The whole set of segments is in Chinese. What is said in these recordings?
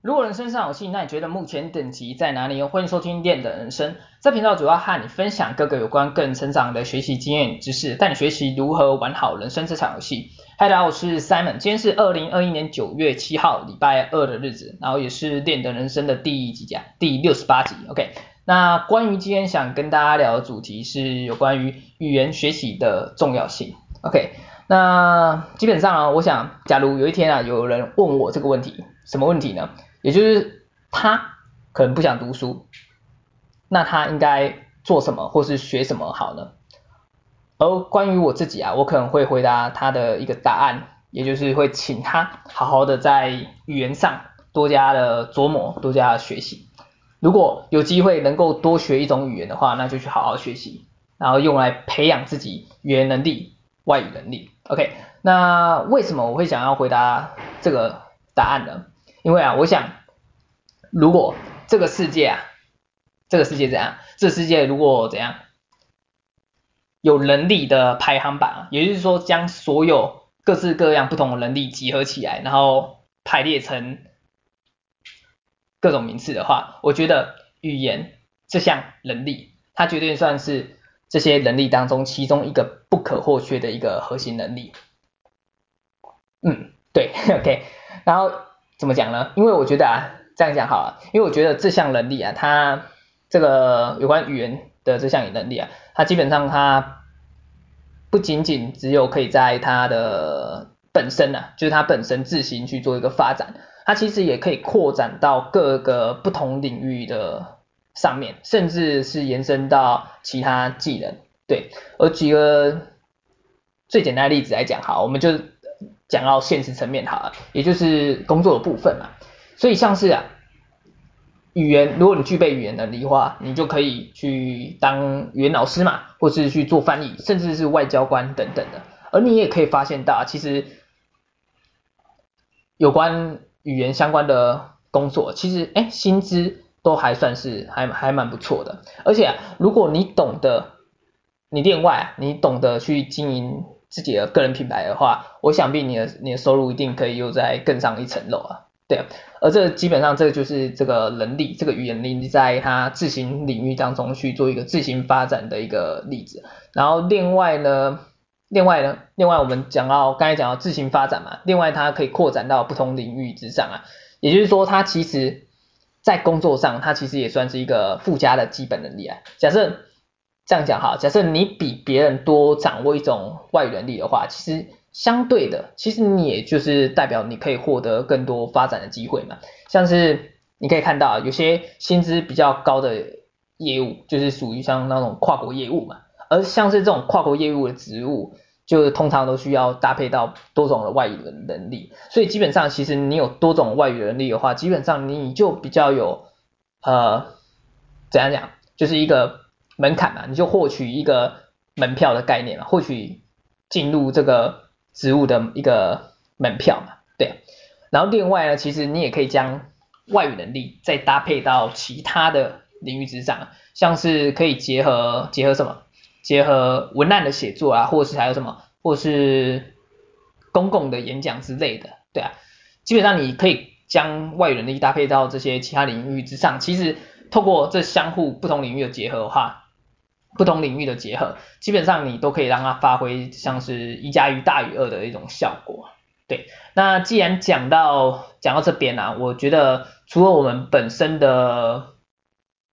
如果人生上有戏，那你觉得目前等级在哪里？欢迎收听练的人生，这频道主要和你分享各个有关个人成长的学习经验知识，带你学习如何玩好人生这场游戏。嗨，大家好，我是 Simon，今天是二零二一年九月七号，礼拜二的日子，然后也是练的人生的第几集啊？第六十八集。OK，那关于今天想跟大家聊的主题是有关于语言学习的重要性。OK，那基本上啊，我想，假如有一天啊，有人问我这个问题，什么问题呢？也就是他可能不想读书，那他应该做什么或是学什么好呢？而关于我自己啊，我可能会回答他的一个答案，也就是会请他好好的在语言上多加的琢磨，多加的学习。如果有机会能够多学一种语言的话，那就去好好学习，然后用来培养自己语言能力、外语能力。OK，那为什么我会想要回答这个答案呢？因为啊，我想，如果这个世界啊，这个世界怎样？这世界如果怎样，有能力的排行榜，也就是说，将所有各式各样不同的能力集合起来，然后排列成各种名次的话，我觉得语言这项能力，它绝对算是这些能力当中其中一个不可或缺的一个核心能力。嗯，对，OK，然后。怎么讲呢？因为我觉得啊，这样讲好了，因为我觉得这项能力啊，它这个有关语言的这项能力啊，它基本上它不仅仅只有可以在它的本身啊，就是它本身自行去做一个发展，它其实也可以扩展到各个不同领域的上面，甚至是延伸到其他技能。对，我举个最简单的例子来讲，好，我们就。讲到现实层面好了，也就是工作的部分嘛。所以像是啊，语言，如果你具备语言能力的话，你就可以去当语言老师嘛，或是去做翻译，甚至是外交官等等的。而你也可以发现到，其实有关语言相关的工作，其实哎，薪资都还算是还还蛮不错的。而且，如果你懂得，你另外你懂得去经营。自己的个人品牌的话，我想必你的你的收入一定可以又再更上一层楼啊，对啊，而这基本上这个就是这个能力，这个语言能力在它自行领域当中去做一个自行发展的一个例子。然后另外呢，另外呢，另外我们讲到刚才讲到自行发展嘛，另外它可以扩展到不同领域之上啊，也就是说它其实在工作上它其实也算是一个附加的基本能力啊，假设。这样讲哈，假设你比别人多掌握一种外语能力的话，其实相对的，其实你也就是代表你可以获得更多发展的机会嘛。像是你可以看到有些薪资比较高的业务，就是属于像那种跨国业务嘛。而像是这种跨国业务的职务，就通常都需要搭配到多种的外语的能力。所以基本上，其实你有多种外语能力的话，基本上你就比较有呃，怎样讲，就是一个。门槛嘛，你就获取一个门票的概念嘛，获取进入这个职务的一个门票嘛，对。然后另外呢，其实你也可以将外语能力再搭配到其他的领域之上，像是可以结合结合什么，结合文案的写作啊，或是还有什么，或是公共的演讲之类的，对啊。基本上你可以将外语能力搭配到这些其他领域之上，其实透过这相互不同领域的结合的话。不同领域的结合，基本上你都可以让它发挥像是一加一大于二的一种效果。对，那既然讲到讲到这边啊，我觉得除了我们本身的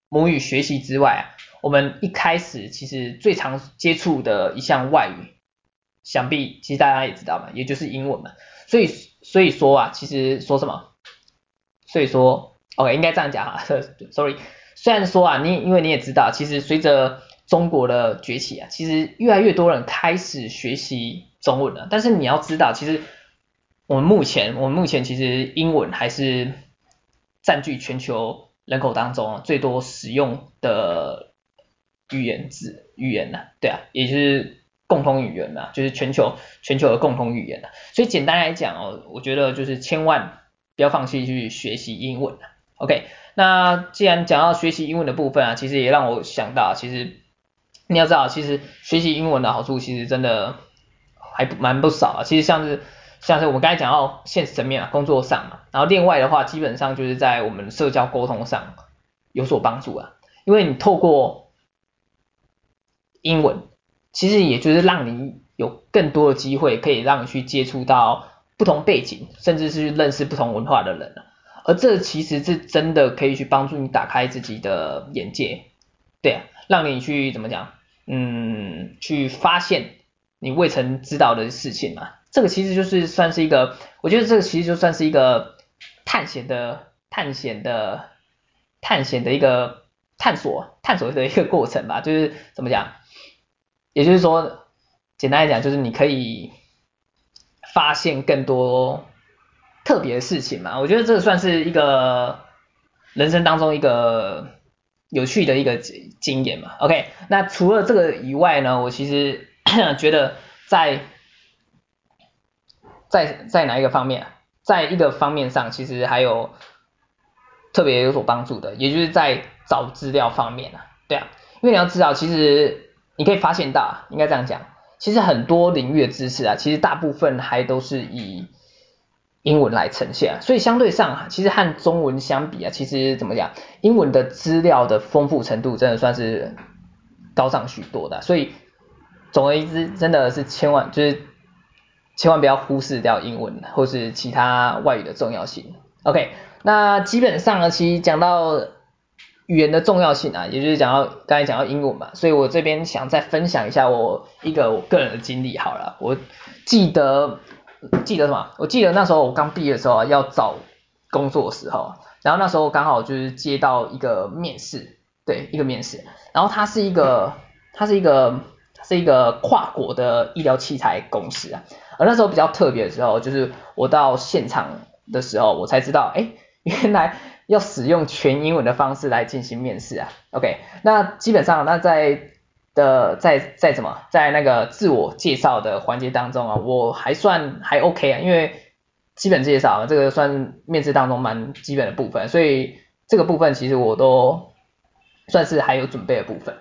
母语学习之外，我们一开始其实最常接触的一项外语，想必其实大家也知道嘛，也就是英文嘛。所以所以说啊，其实说什么？所以说，OK，应该这样讲哈，sorry。虽然说啊，你因为你也知道，其实随着中国的崛起啊，其实越来越多人开始学习中文了。但是你要知道，其实我们目前，我们目前其实英文还是占据全球人口当中最多使用的语言字语言呐，对啊，也就是共同语言呐，就是全球全球的共同语言呐。所以简单来讲哦，我觉得就是千万不要放弃去学习英文。OK，那既然讲到学习英文的部分啊，其实也让我想到，其实。你要知道，其实学习英文的好处其实真的还蛮不少啊。其实像是像是我们刚才讲到现实层面啊，工作上嘛，然后另外的话，基本上就是在我们社交沟通上有所帮助啊，因为你透过英文，其实也就是让你有更多的机会可以让你去接触到不同背景，甚至是认识不同文化的人，而这其实是真的可以去帮助你打开自己的眼界，对啊，让你去怎么讲，嗯，去发现你未曾知道的事情嘛。这个其实就是算是一个，我觉得这个其实就算是一个探险的、探险的、探险的一个探索、探索的一个过程吧。就是怎么讲？也就是说，简单来讲，就是你可以发现更多特别的事情嘛。我觉得这个算是一个人生当中一个有趣的一个经验嘛。OK，那除了这个以外呢，我其实 觉得在在在哪一个方面，在一个方面上，其实还有特别有所帮助的，也就是在找资料方面啊，对啊，因为你要知道，其实你可以发现到，应该这样讲，其实很多领域的知识啊，其实大部分还都是以英文来呈现，所以相对上，其实和中文相比啊，其实怎么讲，英文的资料的丰富程度真的算是高上许多的，所以总而言之，真的是千万就是。千万不要忽视掉英文或是其他外语的重要性。OK，那基本上呢，其实讲到语言的重要性啊，也就是讲到刚才讲到英文嘛，所以我这边想再分享一下我一个我个人的经历好了。我记得记得什么？我记得那时候我刚毕业的时候啊，要找工作的时候，然后那时候刚好就是接到一个面试，对，一个面试，然后它是一个它是一个它是一个跨国的医疗器材公司啊。而那时候比较特别的时候，就是我到现场的时候，我才知道，哎，原来要使用全英文的方式来进行面试啊。OK，那基本上那在的在在什么，在那个自我介绍的环节当中啊，我还算还 OK 啊，因为基本介绍啊这个算面试当中蛮基本的部分，所以这个部分其实我都算是还有准备的部分。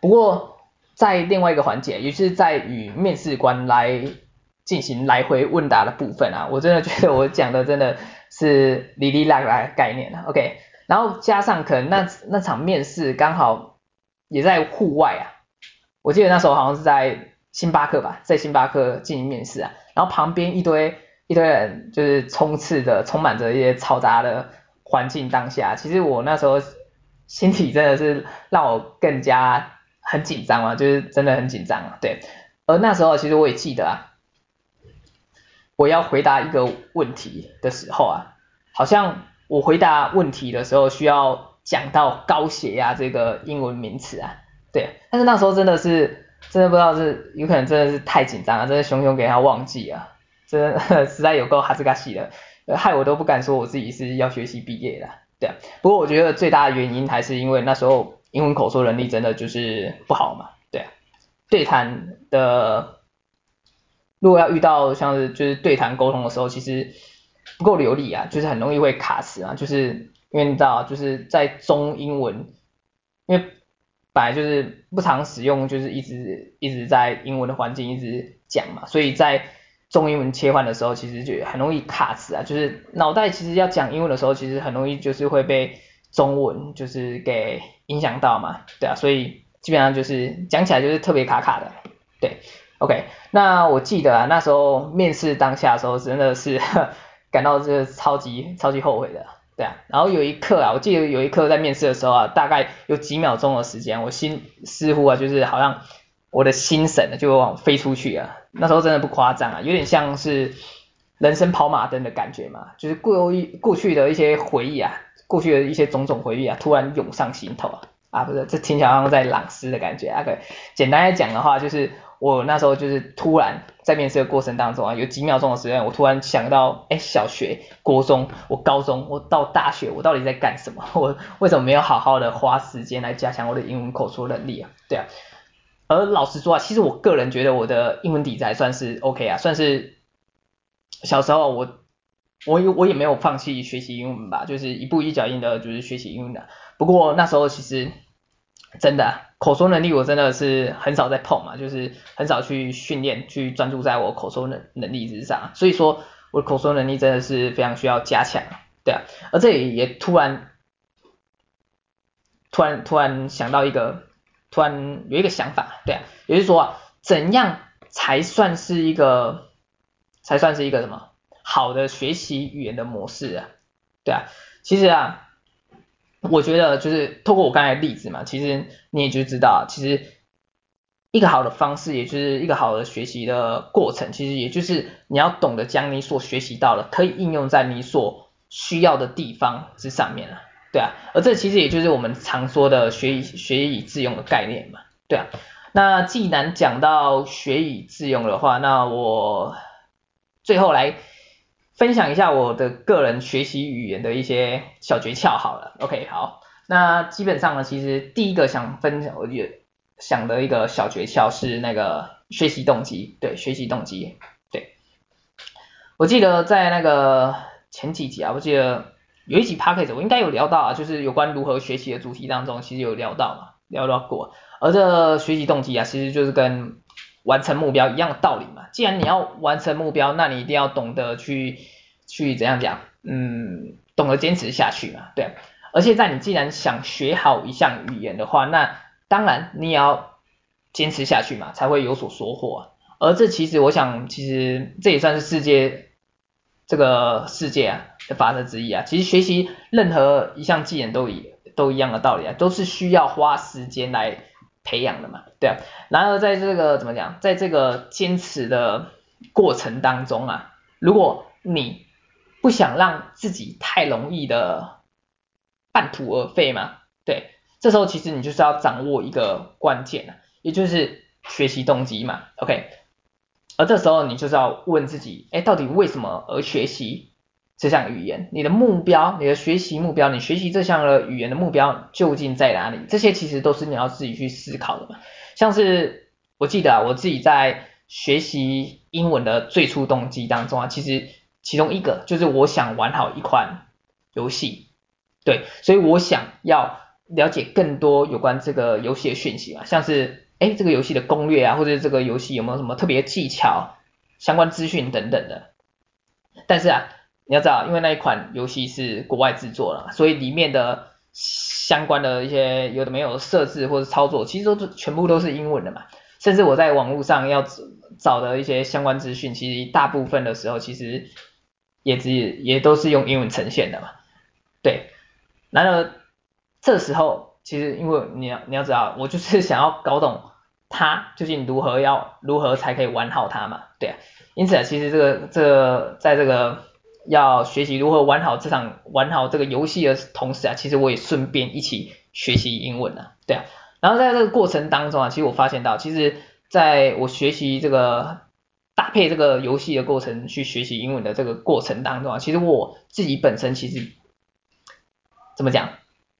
不过在另外一个环节，也就是在与面试官来进行来回问答的部分啊，我真的觉得我讲的真的是哩哩啦啦概念啊，OK，然后加上可能那那场面试刚好也在户外啊，我记得那时候好像是在星巴克吧，在星巴克进行面试啊，然后旁边一堆一堆人就是充斥着充满着一些嘈杂的环境当下，其实我那时候心里真的是让我更加很紧张啊，就是真的很紧张啊，对，而那时候其实我也记得啊。我要回答一个问题的时候啊，好像我回答问题的时候需要讲到高血压这个英文名词啊，对，但是那时候真的是真的不知道是有可能真的是太紧张了，真的熊熊给他忘记啊，真的 实在有够哈斯卡西的，害我都不敢说我自己是要学习毕业的，对啊，不过我觉得最大的原因还是因为那时候英文口说能力真的就是不好嘛，对啊，对谈的。如果要遇到像是就是对谈沟通的时候，其实不够流利啊，就是很容易会卡死啊，就是因为你知道，就是在中英文，本来就是不常使用，就是一直一直在英文的环境一直讲嘛，所以在中英文切换的时候，其实就很容易卡词啊，就是脑袋其实要讲英文的时候，其实很容易就是会被中文就是给影响到嘛，对啊，所以基本上就是讲起来就是特别卡卡的，对。OK，那我记得啊，那时候面试当下的时候，真的是 感到这超级超级后悔的，对啊。然后有一刻啊，我记得有一刻在面试的时候啊，大概有几秒钟的时间，我心似乎啊，就是好像我的心神就往飞出去啊。那时候真的不夸张啊，有点像是人生跑马灯的感觉嘛，就是过一过去的一些回忆啊，过去的一些种种回忆啊，突然涌上心头啊。啊，不是，这听起来好像在朗诗的感觉啊。可简单来讲的话，就是。我那时候就是突然在面试的过程当中啊，有几秒钟的时间，我突然想到，哎，小学、国中、我高中、我到大学，我到底在干什么？我为什么没有好好的花时间来加强我的英文口说能力啊？对啊，而老实说啊，其实我个人觉得我的英文底子还算是 OK 啊，算是小时候我我我也没有放弃学习英文吧，就是一步一脚印的，就是学习英文的。不过那时候其实真的、口说能力我真的是很少在碰嘛，就是很少去训练，去专注在我口说能能力之上，所以说我的口说能力真的是非常需要加强，对啊，而这里也突然突然突然想到一个，突然有一个想法，对啊，也就是说，怎样才算是一个才算是一个什么好的学习语言的模式啊？对啊，其实啊。我觉得就是透过我刚才的例子嘛，其实你也就知道，其实一个好的方式，也就是一个好的学习的过程，其实也就是你要懂得将你所学习到的，可以应用在你所需要的地方之上面了，对啊，而这其实也就是我们常说的学以学以致用的概念嘛，对啊。那既然讲到学以致用的话，那我最后来。分享一下我的个人学习语言的一些小诀窍好了，OK 好，那基本上呢，其实第一个想分享，我也想的一个小诀窍是那个学习动机，对，学习动机，对，我记得在那个前几集啊，我记得有一集 Podcast 我应该有聊到啊，就是有关如何学习的主题当中，其实有聊到嘛，聊到过，而这学习动机啊，其实就是跟完成目标一样的道理嘛，既然你要完成目标，那你一定要懂得去去怎样讲，嗯，懂得坚持下去嘛，对。而且在你既然想学好一项语言的话，那当然你也要坚持下去嘛，才会有所收获。而这其实我想，其实这也算是世界这个世界啊的法则之一啊。其实学习任何一项技能都一都一样的道理啊，都是需要花时间来。培养的嘛，对啊。然而在这个怎么讲，在这个坚持的过程当中啊，如果你不想让自己太容易的半途而废嘛，对，这时候其实你就是要掌握一个关键啊，也就是学习动机嘛，OK。而这时候你就是要问自己，哎，到底为什么而学习？这项语言，你的目标，你的学习目标，你学习这项的语言的目标究竟在哪里？这些其实都是你要自己去思考的嘛。像是我记得啊，我自己在学习英文的最初动机当中啊，其实其中一个就是我想玩好一款游戏，对，所以我想要了解更多有关这个游戏的讯息嘛，像是哎这个游戏的攻略啊，或者这个游戏有没有什么特别技巧、相关资讯等等的。但是啊。你要知道，因为那一款游戏是国外制作了，所以里面的相关的一些有的没有设置或者操作，其实都全部都是英文的嘛。甚至我在网络上要找的一些相关资讯，其实大部分的时候其实也只也都是用英文呈现的嘛。对，然而这时候其实因为你要你要知道，我就是想要搞懂它究竟如何要如何才可以玩好它嘛。对啊，因此啊，其实这个这个在这个。要学习如何玩好这场玩好这个游戏的同时啊，其实我也顺便一起学习英文啊，对啊。然后在这个过程当中啊，其实我发现到，其实在我学习这个搭配这个游戏的过程去学习英文的这个过程当中啊，其实我自己本身其实怎么讲，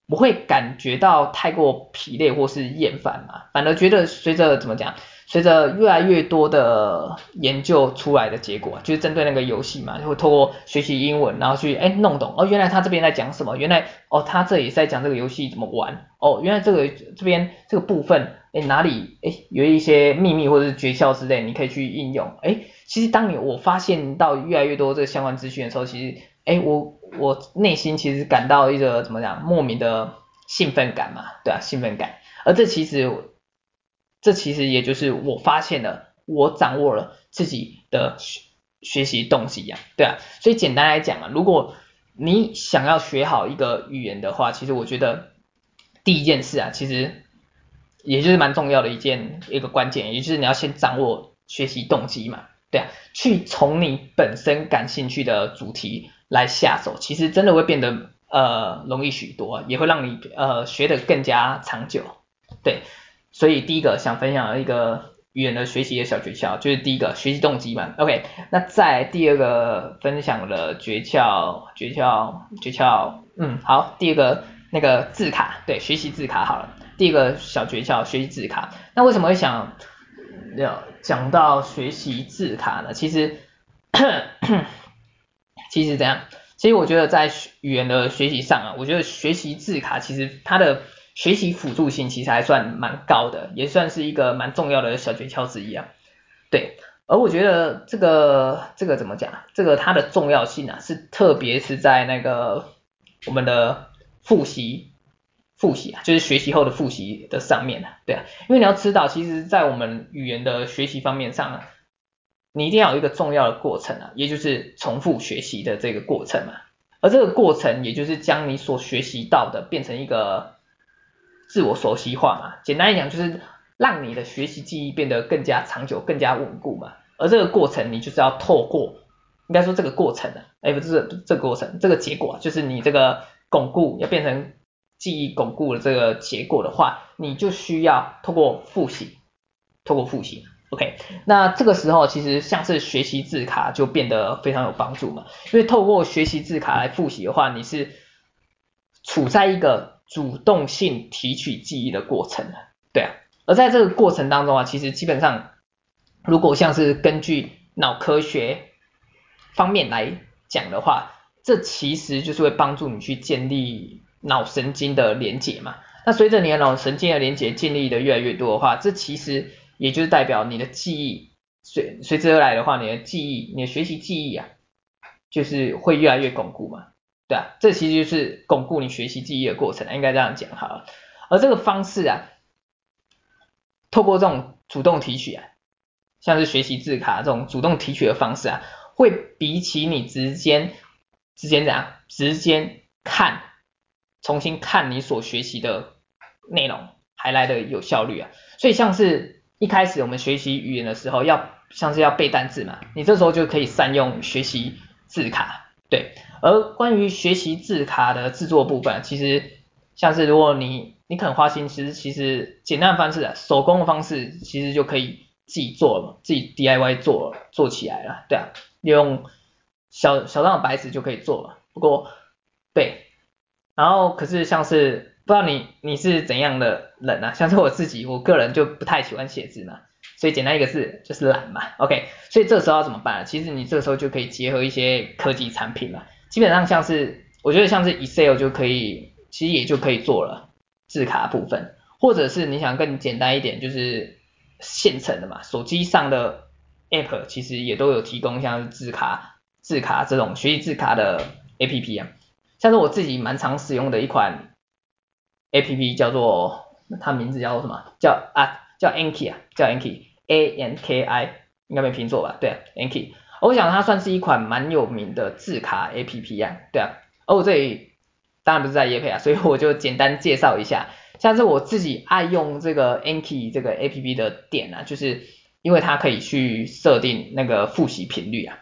不会感觉到太过疲累或是厌烦嘛，反而觉得随着怎么讲。随着越来越多的研究出来的结果，就是针对那个游戏嘛，就会透过学习英文，然后去哎弄懂哦，原来他这边在讲什么，原来哦他这里在讲这个游戏怎么玩，哦原来这个这边这个部分哎哪里哎有一些秘密或者是诀窍之类，你可以去应用。哎，其实当你我发现到越来越多这个相关资讯的时候，其实哎我我内心其实感到一个怎么讲莫名的兴奋感嘛，对啊兴奋感，而这其实。这其实也就是我发现了，我掌握了自己的学学习动机呀，对啊，所以简单来讲啊，如果你想要学好一个语言的话，其实我觉得第一件事啊，其实也就是蛮重要的一件一个关键，也就是你要先掌握学习动机嘛，对啊，去从你本身感兴趣的主题来下手，其实真的会变得呃容易许多，也会让你呃学得更加长久，对。所以第一个想分享一个语言的学习的小诀窍，就是第一个学习动机嘛。OK，那再第二个分享的诀窍，诀窍，诀窍，嗯，好，第二个那个字卡，对，学习字卡好了。第一个小诀窍，学习字卡。那为什么会想要讲到学习字卡呢？其实，其实这样，其实我觉得在语言的学习上啊，我觉得学习字卡其实它的。学习辅助性其实还算蛮高的，也算是一个蛮重要的小诀窍之一啊。对，而我觉得这个这个怎么讲？这个它的重要性啊，是特别是在那个我们的复习复习啊，就是学习后的复习的上面啊。对啊，因为你要知道，其实在我们语言的学习方面上啊，你一定要有一个重要的过程啊，也就是重复学习的这个过程嘛。而这个过程，也就是将你所学习到的变成一个自我熟悉化嘛。简单来讲，就是让你的学习记忆变得更加长久、更加稳固嘛。而这个过程，你就是要透过，应该说这个过程啊，哎，不是这个过程，这个结果就是你这个巩固要变成记忆巩固的这个结果的话，你就需要透过复习，透过复习。OK，那这个时候其实像是学习字卡就变得非常有帮助嘛，因为透过学习字卡来复习的话，你是处在一个主动性提取记忆的过程，对啊，而在这个过程当中啊，其实基本上如果像是根据脑科学方面来讲的话，这其实就是会帮助你去建立脑神经的连结嘛，那随着你的脑神经的连结建立的越来越多的话，这其实也就是代表你的记忆随随之而来的话，你的记忆，你的学习记忆啊，就是会越来越巩固嘛，对啊，这其实就是巩固你学习记忆的过程，应该这样讲好了。而这个方式啊，透过这种主动提取啊，像是学习字卡这种主动提取的方式啊，会比起你直接直接怎样，直接看，重新看你所学习的内容还来得有效率啊，所以像是。一开始我们学习语言的时候，要像是要背单字嘛，你这时候就可以善用学习字卡，对。而关于学习字卡的制作部分，其实像是如果你你肯花心思，其实简单的方式，手工的方式其实就可以自己做了，自己 DIY 做做起来了，对啊，利用小小张的白纸就可以做了。不过对，然后可是像是。不知道你你是怎样的人啊？像是我自己，我个人就不太喜欢写字嘛，所以简单一个字就是懒嘛。OK，所以这时候要怎么办？其实你这时候就可以结合一些科技产品嘛，基本上像是我觉得像是 Excel 就可以，其实也就可以做了字卡部分，或者是你想更简单一点，就是现成的嘛，手机上的 App 其实也都有提供像是字卡字卡这种学习字卡的 APP 啊，像是我自己蛮常使用的一款。A P P 叫做，它名字叫做什么？叫啊，叫 Anki 啊，叫 Anki A N K I 应该没拼错吧？对啊，Anki。我想它算是一款蛮有名的字卡 A P P 啊，对啊。而我这里当然不是在业配啊，所以我就简单介绍一下，像是我自己爱用这个 Anki 这个 A P P 的点啊，就是因为它可以去设定那个复习频率啊。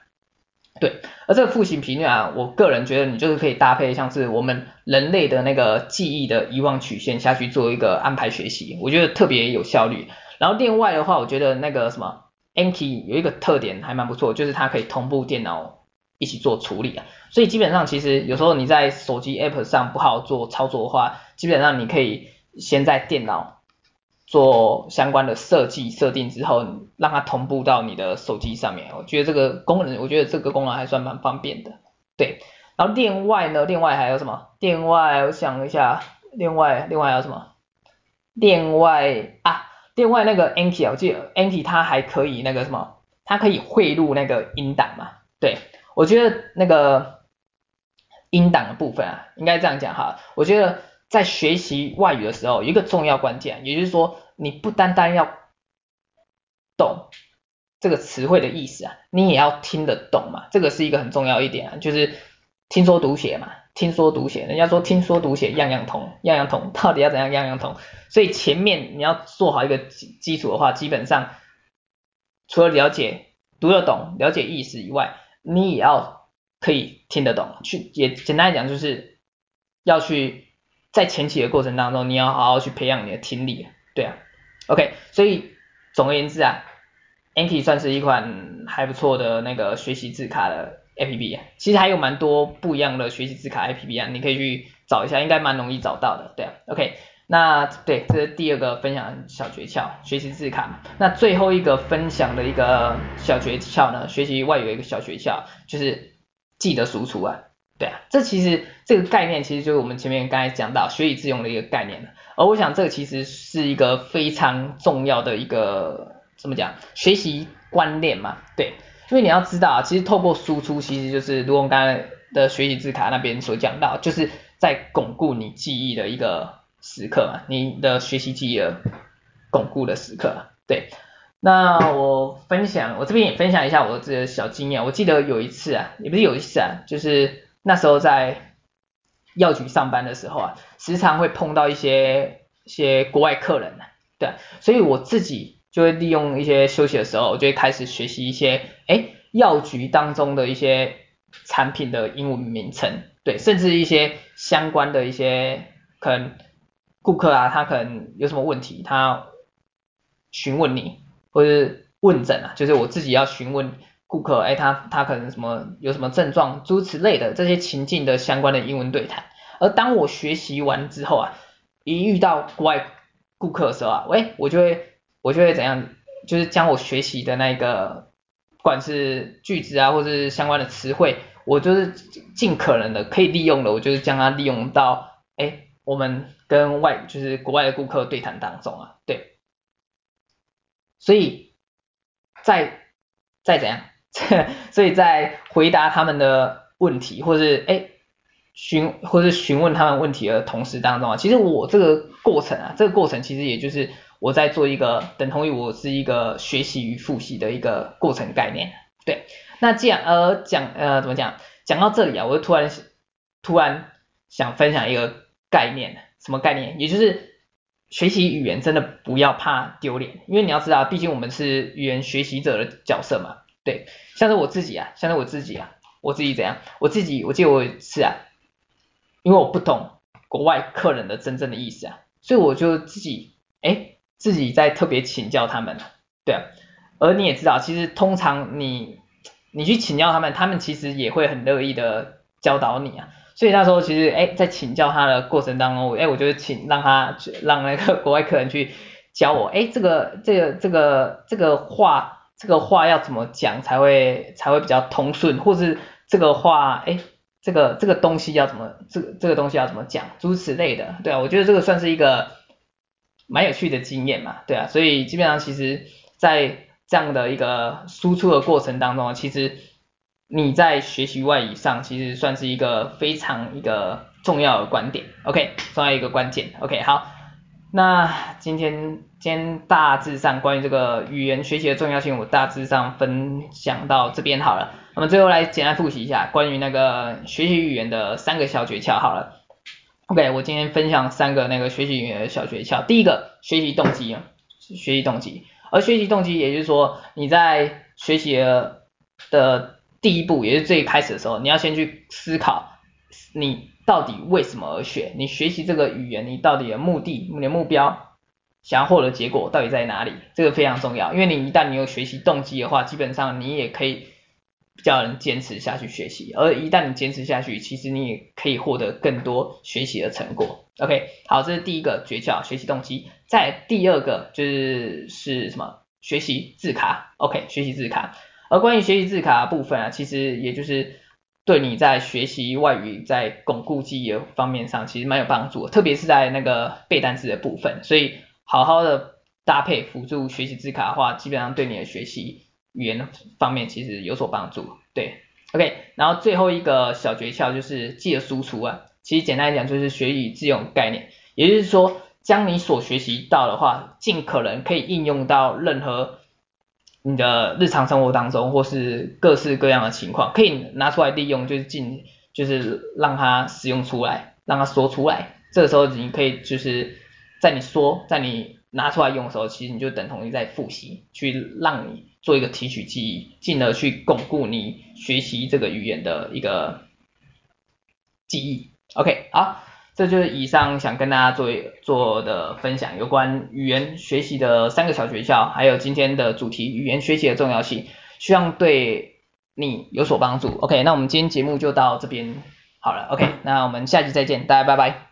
对，而这个复习频率啊，我个人觉得你就是可以搭配像是我们人类的那个记忆的遗忘曲线下去做一个安排学习，我觉得特别有效率。然后另外的话，我觉得那个什么 Anki 有一个特点还蛮不错，就是它可以同步电脑一起做处理啊。所以基本上其实有时候你在手机 App 上不好做操作的话，基本上你可以先在电脑。做相关的设计设定之后，让它同步到你的手机上面，我觉得这个功能，我觉得这个功能还算蛮方便的。对，然后另外呢，另外还有什么？另外我想一下，另外另外还有什么？另外啊，另外那个 Anki 啊，我记得 Anki 它还可以那个什么，它可以汇入那个音档嘛？对，我觉得那个音档的部分啊，应该这样讲哈，我觉得。在学习外语的时候，一个重要关键，也就是说，你不单单要懂这个词汇的意思啊，你也要听得懂嘛，这个是一个很重要一点啊，就是听说读写嘛，听说读写，人家说听说读写样样通，样样通，到底要怎样样样通？所以前面你要做好一个基基础的话，基本上除了了解读得懂、了解意思以外，你也要可以听得懂，去也简单来讲就是要去。在前期的过程当中，你要好好去培养你的听力，对啊，OK，所以总而言之啊，Anki 算是一款还不错的那个学习字卡的 APP 啊，其实还有蛮多不一样的学习字卡 APP 啊，你可以去找一下，应该蛮容易找到的，对啊，OK，那对，这是第二个分享小诀窍，学习字卡，那最后一个分享的一个小诀窍呢，学习外语的一个小诀窍就是记得输出啊。对啊，这其实这个概念其实就是我们前面刚才讲到学以致用的一个概念，而我想这个其实是一个非常重要的一个怎么讲学习观念嘛，对，因为你要知道啊，其实透过输出其实就是如我们刚才的学习字卡那边所讲到，就是在巩固你记忆的一个时刻嘛，你的学习记忆的巩固的时刻，对。那我分享，我这边也分享一下我的这个小经验，我记得有一次啊，也不是有一次啊，就是。那时候在药局上班的时候啊，时常会碰到一些一些国外客人，对，所以我自己就会利用一些休息的时候，我就会开始学习一些，哎，药局当中的一些产品的英文名称，对，甚至一些相关的一些可能顾客啊，他可能有什么问题，他询问你，或者是问诊啊，就是我自己要询问。顾客，哎，他他可能什么有什么症状，诸如此类的这些情境的相关的英文对谈。而当我学习完之后啊，一遇到国外顾客的时候啊，喂，我就会我就会怎样，就是将我学习的那个，不管是句子啊，或者是相关的词汇，我就是尽可能的可以利用的，我就是将它利用到，哎，我们跟外就是国外的顾客对谈当中啊，对。所以在再怎样。所以在回答他们的问题，或是哎询，或是询问他们问题的同时当中啊，其实我这个过程啊，这个过程其实也就是我在做一个等同于我是一个学习与复习的一个过程概念。对，那既然呃讲呃怎么讲，讲到这里啊，我就突然突然想分享一个概念，什么概念？也就是学习语言真的不要怕丢脸，因为你要知道，毕竟我们是语言学习者的角色嘛。对，像是我自己啊，像是我自己啊，我自己怎样？我自己，我记得我有一次啊，因为我不懂国外客人的真正的意思啊，所以我就自己哎，自己在特别请教他们，对啊。而你也知道，其实通常你你去请教他们，他们其实也会很乐意的教导你啊。所以那时候其实哎，在请教他的过程当中，哎，我就请让他让那个国外客人去教我，哎，这个这个这个这个话。这个话要怎么讲才会才会比较通顺，或是这个话，哎，这个这个东西要怎么，这个这个东西要怎么讲，诸如此类的，对啊，我觉得这个算是一个蛮有趣的经验嘛，对啊，所以基本上其实，在这样的一个输出的过程当中，其实你在学习外语上，其实算是一个非常一个重要的观点，OK，重要一个关键，OK，好。那今天今天大致上关于这个语言学习的重要性，我大致上分享到这边好了。那么最后来简单复习一下关于那个学习语言的三个小诀窍好了。OK，我今天分享三个那个学习语言的小诀窍。第一个，学习动机，学习动机。而学习动机，也就是说你在学习的第一步，也是最开始的时候，你要先去思考你。到底为什么而学？你学习这个语言，你到底的目的、你的目标，想要获得结果到底在哪里？这个非常重要，因为你一旦你有学习动机的话，基本上你也可以比较能坚持下去学习。而一旦你坚持下去，其实你也可以获得更多学习的成果。OK，好，这是第一个诀窍，学习动机。再第二个就是是什么？学习字卡。OK，学习字卡。而关于学习字卡部分啊，其实也就是。对你在学习外语在巩固记忆的方面上，其实蛮有帮助的，特别是在那个背单词的部分。所以好好的搭配辅助学习字卡的话，基本上对你的学习语言方面其实有所帮助。对，OK，然后最后一个小诀窍就是记得输出啊。其实简单来讲就是学以致用概念，也就是说将你所学习到的话，尽可能可以应用到任何。你的日常生活当中，或是各式各样的情况，可以拿出来利用，就是进，就是让它使用出来，让它说出来。这个时候你可以就是在你说，在你拿出来用的时候，其实你就等同于在复习，去让你做一个提取记忆，进而去巩固你学习这个语言的一个记忆。OK，好。这就是以上想跟大家做做的分享，有关语言学习的三个小诀窍，还有今天的主题语言学习的重要性，希望对你有所帮助。OK，那我们今天节目就到这边好了。OK，那我们下期再见，大家拜拜。